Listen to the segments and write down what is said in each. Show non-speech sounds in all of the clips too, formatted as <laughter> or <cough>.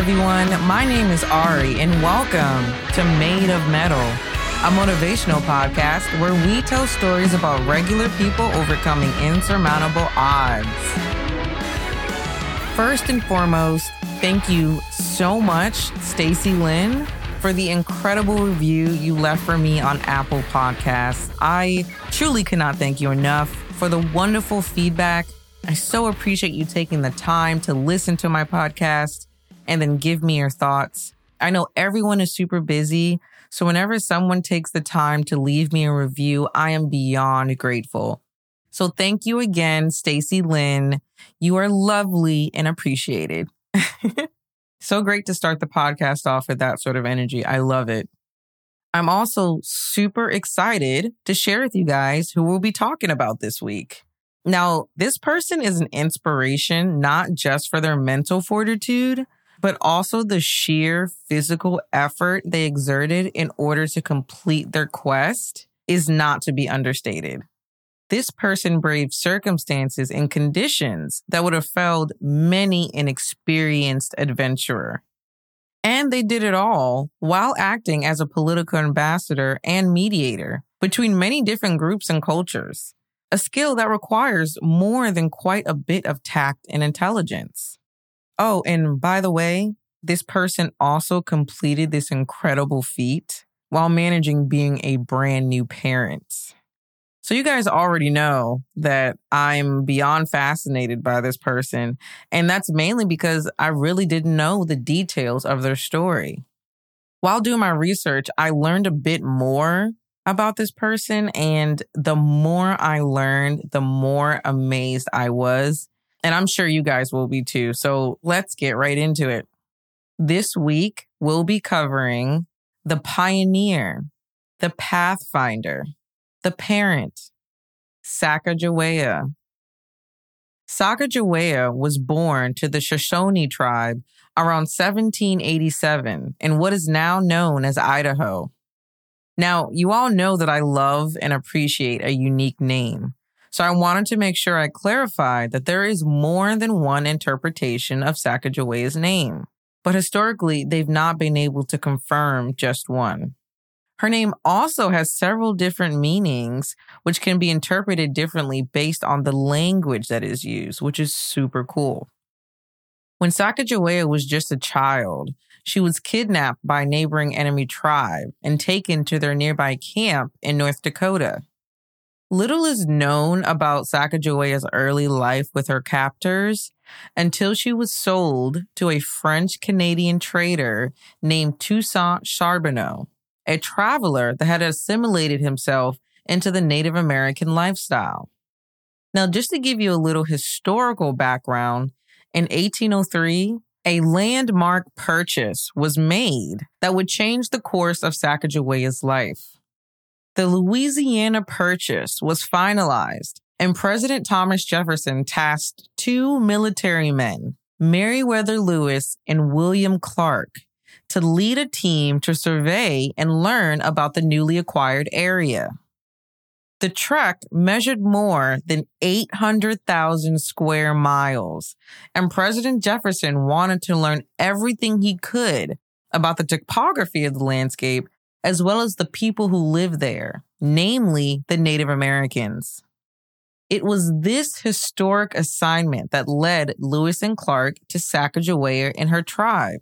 everyone. My name is Ari, and welcome to Made of Mettle, a motivational podcast where we tell stories about regular people overcoming insurmountable odds. First and foremost, thank you so much, Stacy Lynn, for the incredible review you left for me on Apple Podcasts. I truly cannot thank you enough for the wonderful feedback. I so appreciate you taking the time to listen to my podcast and then give me your thoughts. I know everyone is super busy. So whenever someone takes the time to leave me a review, I am beyond grateful. So thank you again, Stacy Lynn. You are lovely and appreciated. <laughs> so great to start the podcast off with that sort of energy. I love it. I'm also super excited to share with you guys who we'll be talking about this week. Now, this person is an inspiration, not just for their mental fortitude, but also the sheer physical effort they exerted in order to complete their quest is not to be understated. This person braved circumstances and conditions that would have felled many an experienced adventurer. And they did it all while acting as a political ambassador and mediator between many different groups and cultures, a skill that requires more than quite a bit of tact and intelligence. Oh, and by the way, this person also completed this incredible feat while managing being a brand new parent. So you guys already know that I'm beyond fascinated by this person. And that's mainly because I really didn't know the details of their story. While doing my research, I learned a bit more about this person. And the more I learned, the more amazed I was and I'm sure you guys will be too. So let's get right into it. This week, we'll be covering the pioneer, the pathfinder, the parent, Sacagawea. Sacagawea was born to the Shoshone tribe around 1787 in what is now known as Idaho. Now, you all know that I love and appreciate a unique name. So I wanted to make sure I clarified that there is more than one interpretation of Sacagawea's name, but historically they've not been able to confirm just one. Her name also has several different meanings, which can be interpreted differently based on the language that is used, which is super cool. When Sacagawea was just a child, she was kidnapped by a neighboring enemy tribe and taken to their nearby camp in North Dakota. Little is known about Sacagawea's early life with her captors until she was sold to a French Canadian trader named Toussaint Charbonneau, a traveler that had assimilated himself into the Native American lifestyle. Now, just to give you a little historical background, in 1803, a landmark purchase was made that would change the course of Sacagawea's life. The Louisiana Purchase was finalized, and President Thomas Jefferson tasked two military men, Meriwether Lewis and William Clark, to lead a team to survey and learn about the newly acquired area. The trek measured more than 800,000 square miles, and President Jefferson wanted to learn everything he could about the topography of the landscape as well as the people who live there, namely the Native Americans. It was this historic assignment that led Lewis and Clark to Sacagawea and her tribe.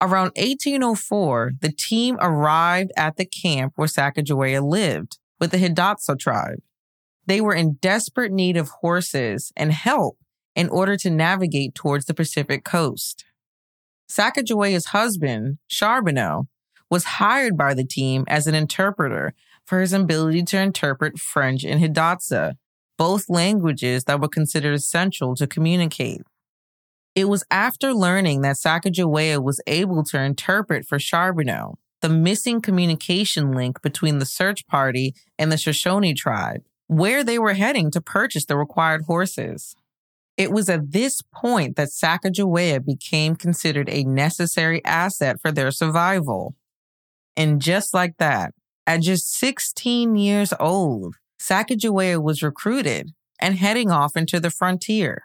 Around 1804, the team arrived at the camp where Sacagawea lived with the Hidatsa tribe. They were in desperate need of horses and help in order to navigate towards the Pacific coast. Sacagawea's husband, Charbonneau, was hired by the team as an interpreter for his ability to interpret French and Hidatsa, both languages that were considered essential to communicate. It was after learning that Sacagawea was able to interpret for Charbonneau the missing communication link between the search party and the Shoshone tribe, where they were heading to purchase the required horses. It was at this point that Sacagawea became considered a necessary asset for their survival. And just like that, at just 16 years old, Sacagawea was recruited and heading off into the frontier.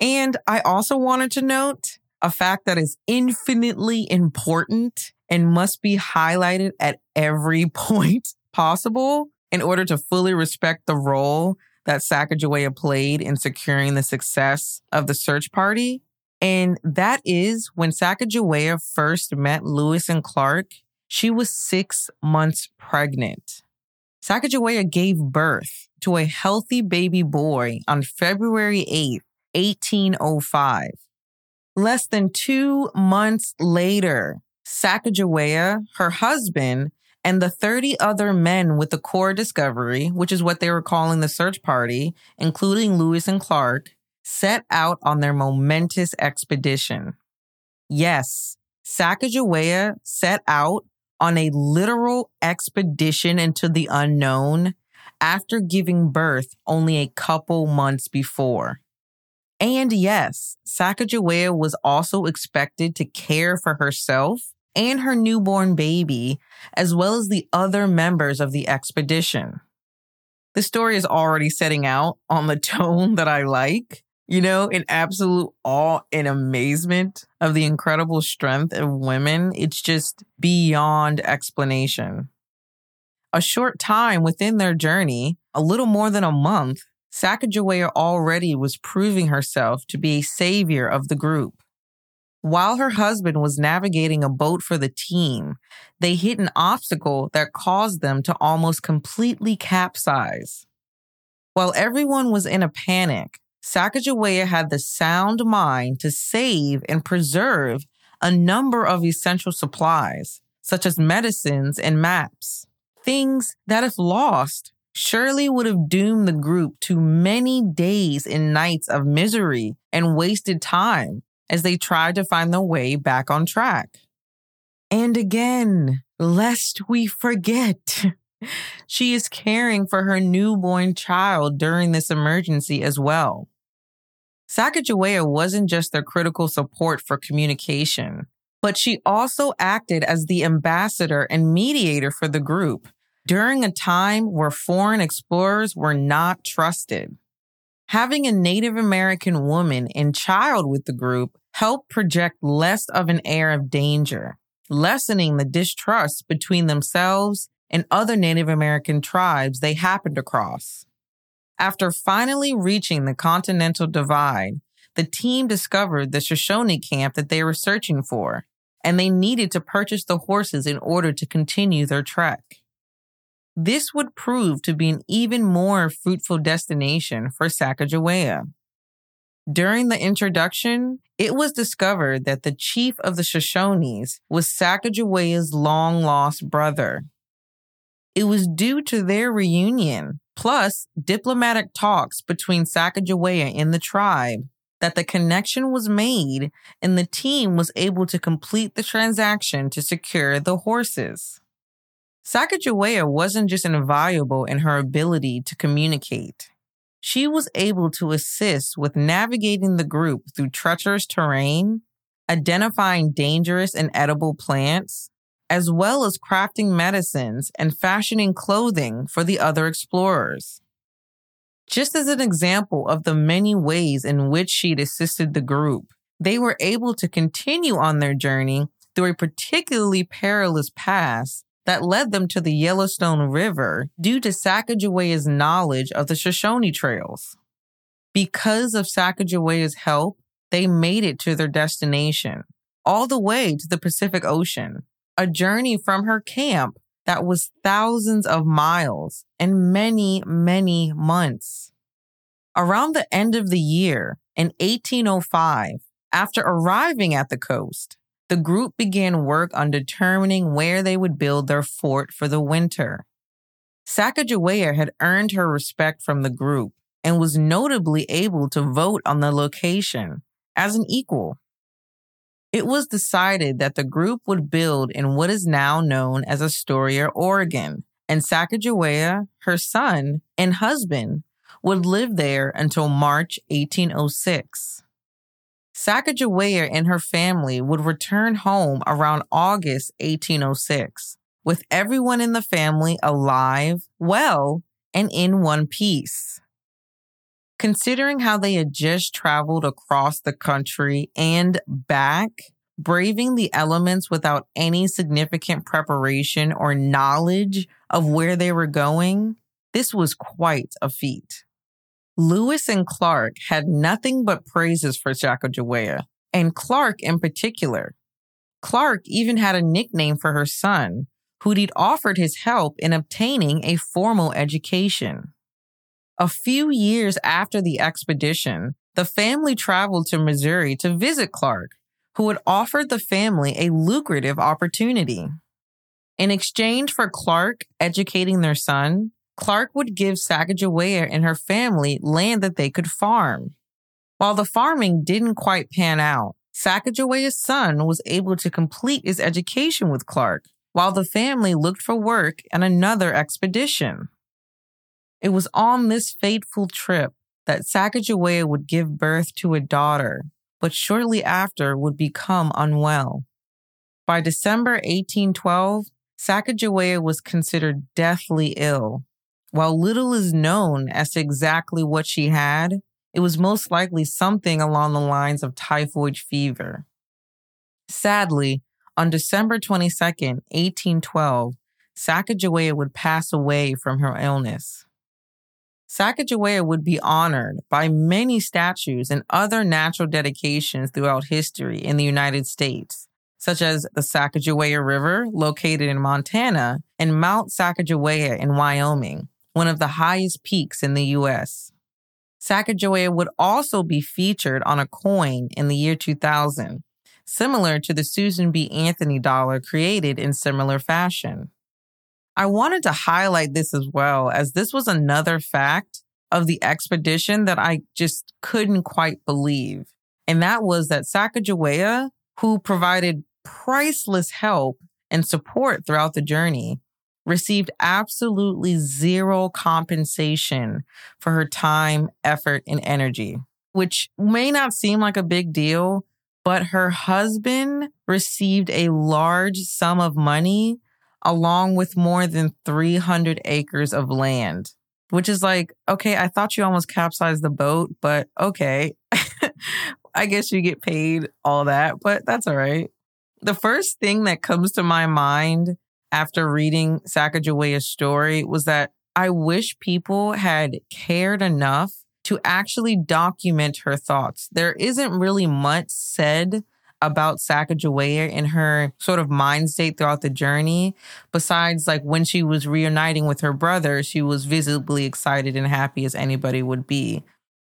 And I also wanted to note a fact that is infinitely important and must be highlighted at every <laughs> point possible in order to fully respect the role that Sacagawea played in securing the success of the search party. And that is when Sacagawea first met Lewis and Clark, she was six months pregnant. Sacagawea gave birth to a healthy baby boy on February 8, 1805. Less than two months later, Sacagawea, her husband, and the 30 other men with the Corps discovery, which is what they were calling the search party, including Lewis and Clark, set out on their momentous expedition. Yes, Sacagawea set out on a literal expedition into the unknown after giving birth only a couple months before. And yes, Sacagawea was also expected to care for herself and her newborn baby, as well as the other members of the expedition. The story is already setting out on the <laughs> tone that I like, you know, in absolute awe and amazement of the incredible strength of women. It's just beyond explanation. A short time within their journey, a little more than a month, Sacagawea already was proving herself to be a savior of the group. While her husband was navigating a boat for the team, they hit an obstacle that caused them to almost completely capsize. While everyone was in a panic, Sacagawea had the sound mind to save and preserve a number of essential supplies, such as medicines and maps, things that, if lost, surely would have doomed the group to many days and nights of misery and wasted time as they tried to find their way back on track. And again, lest we forget, <laughs> she is caring for her newborn child during this emergency as well. Sacagawea wasn't just their critical support for communication, but she also acted as the ambassador and mediator for the group during a time where foreign explorers were not trusted. Having a Native American woman and child with the group helped project less of an air of danger, lessening the distrust between themselves and other Native American tribes they happened across. After finally reaching the Continental Divide, the team discovered the Shoshone camp that they were searching for, and they needed to purchase the horses in order to continue their trek. This would prove to be an even more fruitful destination for Sacagawea. During the introduction, it was discovered that the chief of the Shoshones was Sacagawea's long lost brother. It was due to their reunion plus diplomatic talks between Sacagawea and the tribe, that the connection was made and the team was able to complete the transaction to secure the horses. Sacagawea wasn't just invaluable in her ability to communicate. She was able to assist with navigating the group through treacherous terrain, identifying dangerous and edible plants, as well as crafting medicines and fashioning clothing for the other explorers. Just as an example of the many ways in which she'd assisted the group, they were able to continue on their journey through a particularly perilous pass that led them to the Yellowstone River due to Sacagawea's knowledge of the Shoshone trails. Because of Sacagawea's help, they made it to their destination, all the way to the Pacific Ocean, a journey from her camp that was thousands of miles and many, many months. Around the end of the year in 1805, after arriving at the coast, the group began work on determining where they would build their fort for the winter. Sacagawea had earned her respect from the group and was notably able to vote on the location as an equal it was decided that the group would build in what is now known as Astoria, Oregon, and Sacagawea, her son, and husband would live there until March 1806. Sacagawea and her family would return home around August 1806, with everyone in the family alive, well, and in one piece. Considering how they had just traveled across the country and back, braving the elements without any significant preparation or knowledge of where they were going, this was quite a feat. Lewis and Clark had nothing but praises for Sacagawea, and Clark in particular. Clark even had a nickname for her son, who'd he'd offered his help in obtaining a formal education. A few years after the expedition, the family traveled to Missouri to visit Clark, who had offered the family a lucrative opportunity. In exchange for Clark educating their son, Clark would give Sacagawea and her family land that they could farm. While the farming didn't quite pan out, Sacagawea's son was able to complete his education with Clark, while the family looked for work and another expedition. It was on this fateful trip that Sacagawea would give birth to a daughter, but shortly after would become unwell. By December 1812, Sacagawea was considered deathly ill. While little is known as to exactly what she had, it was most likely something along the lines of typhoid fever. Sadly, on December 22, 1812, Sacagawea would pass away from her illness. Sacagawea would be honored by many statues and other natural dedications throughout history in the United States, such as the Sacagawea River, located in Montana, and Mount Sacagawea in Wyoming, one of the highest peaks in the U.S. Sacagawea would also be featured on a coin in the year 2000, similar to the Susan B. Anthony dollar created in similar fashion. I wanted to highlight this as well, as this was another fact of the expedition that I just couldn't quite believe. And that was that Sacagawea, who provided priceless help and support throughout the journey, received absolutely zero compensation for her time, effort, and energy, which may not seem like a big deal, but her husband received a large sum of money along with more than 300 acres of land, which is like, okay, I thought you almost capsized the boat, but okay. <laughs> I guess you get paid all that, but that's all right. The first thing that comes to my mind after reading Sacagawea's story was that I wish people had cared enough to actually document her thoughts. There isn't really much said about Sacagawea and her sort of mind state throughout the journey. Besides, like when she was reuniting with her brother, she was visibly excited and happy as anybody would be.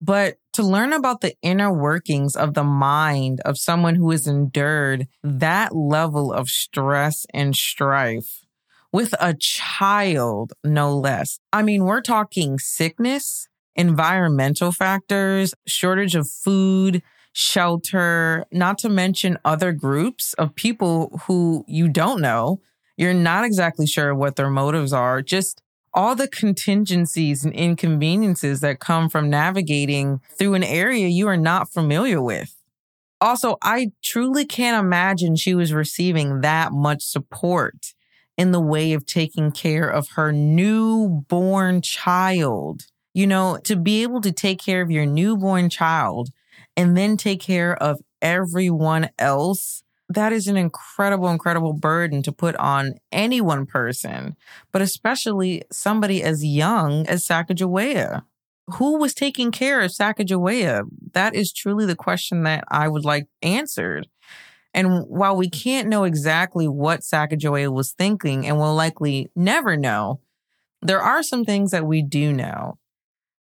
But to learn about the inner workings of the mind of someone who has endured that level of stress and strife with a child, no less. I mean, we're talking sickness, environmental factors, shortage of food, shelter, not to mention other groups of people who you don't know. You're not exactly sure what their motives are. Just all the contingencies and inconveniences that come from navigating through an area you are not familiar with. Also, I truly can't imagine she was receiving that much support in the way of taking care of her newborn child. You know, to be able to take care of your newborn child and then take care of everyone else, that is an incredible, incredible burden to put on any one person, but especially somebody as young as Sacagawea. Who was taking care of Sacagawea? That is truly the question that I would like answered. And while we can't know exactly what Sacagawea was thinking and will likely never know, there are some things that we do know.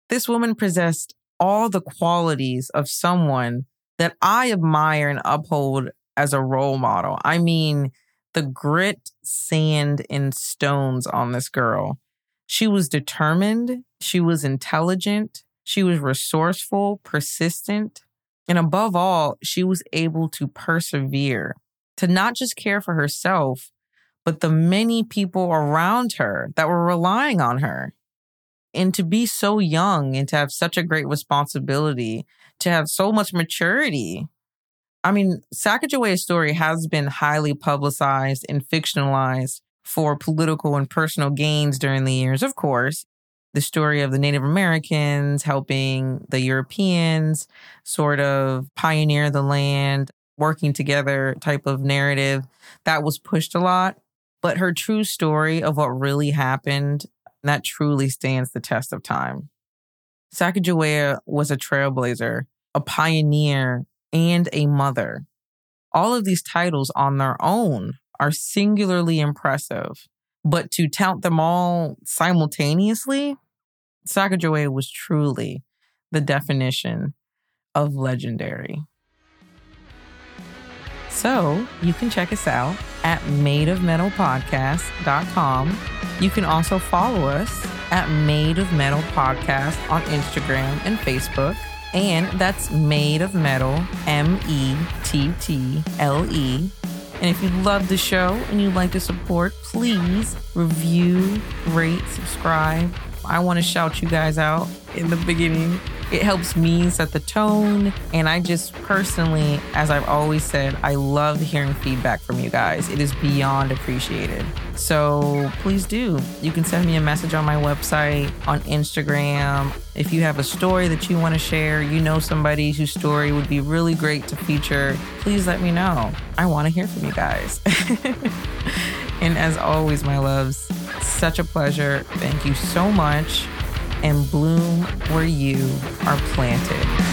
This woman possessed all the qualities of someone that I admire and uphold as a role model. I mean, the grit, sand, and stones on this girl. She was determined, she was intelligent, she was resourceful, persistent, and above all, she was able to persevere, to not just care for herself, but the many people around her that were relying on her and to be so young and to have such a great responsibility, to have so much maturity. I mean, Sacagawea's story has been highly publicized and fictionalized for political and personal gains during the years, of course. the story of the Native Americans helping the Europeans sort of pioneer the land, working together type of narrative that was pushed a lot. But her true story of what really happened, that truly stands the test of time. Sacagawea was a trailblazer, a pioneer, and a mother. All of these titles on their own are singularly impressive, but to tout them all simultaneously, Sacagawea was truly the definition of legendary. So you can check us out at madeofmettlepodcast.com. You can also follow us at Made of Mettle Podcast on Instagram and Facebook. And that's Made of Mettle, M E T T L E. And if you love the show and you'd like to support, please review, rate, subscribe. I want to shout you guys out in the beginning it helps me set the tone. And I just personally, as I've always said, I love hearing feedback from you guys. It is beyond appreciated. So please do. You can send me a message on my website, on Instagram. If you have a story that you want to share, you know somebody whose story would be really great to feature, please let me know. I want to hear from you guys. <laughs> and as always, my loves, such a pleasure. Thank you so much and bloom where you are planted.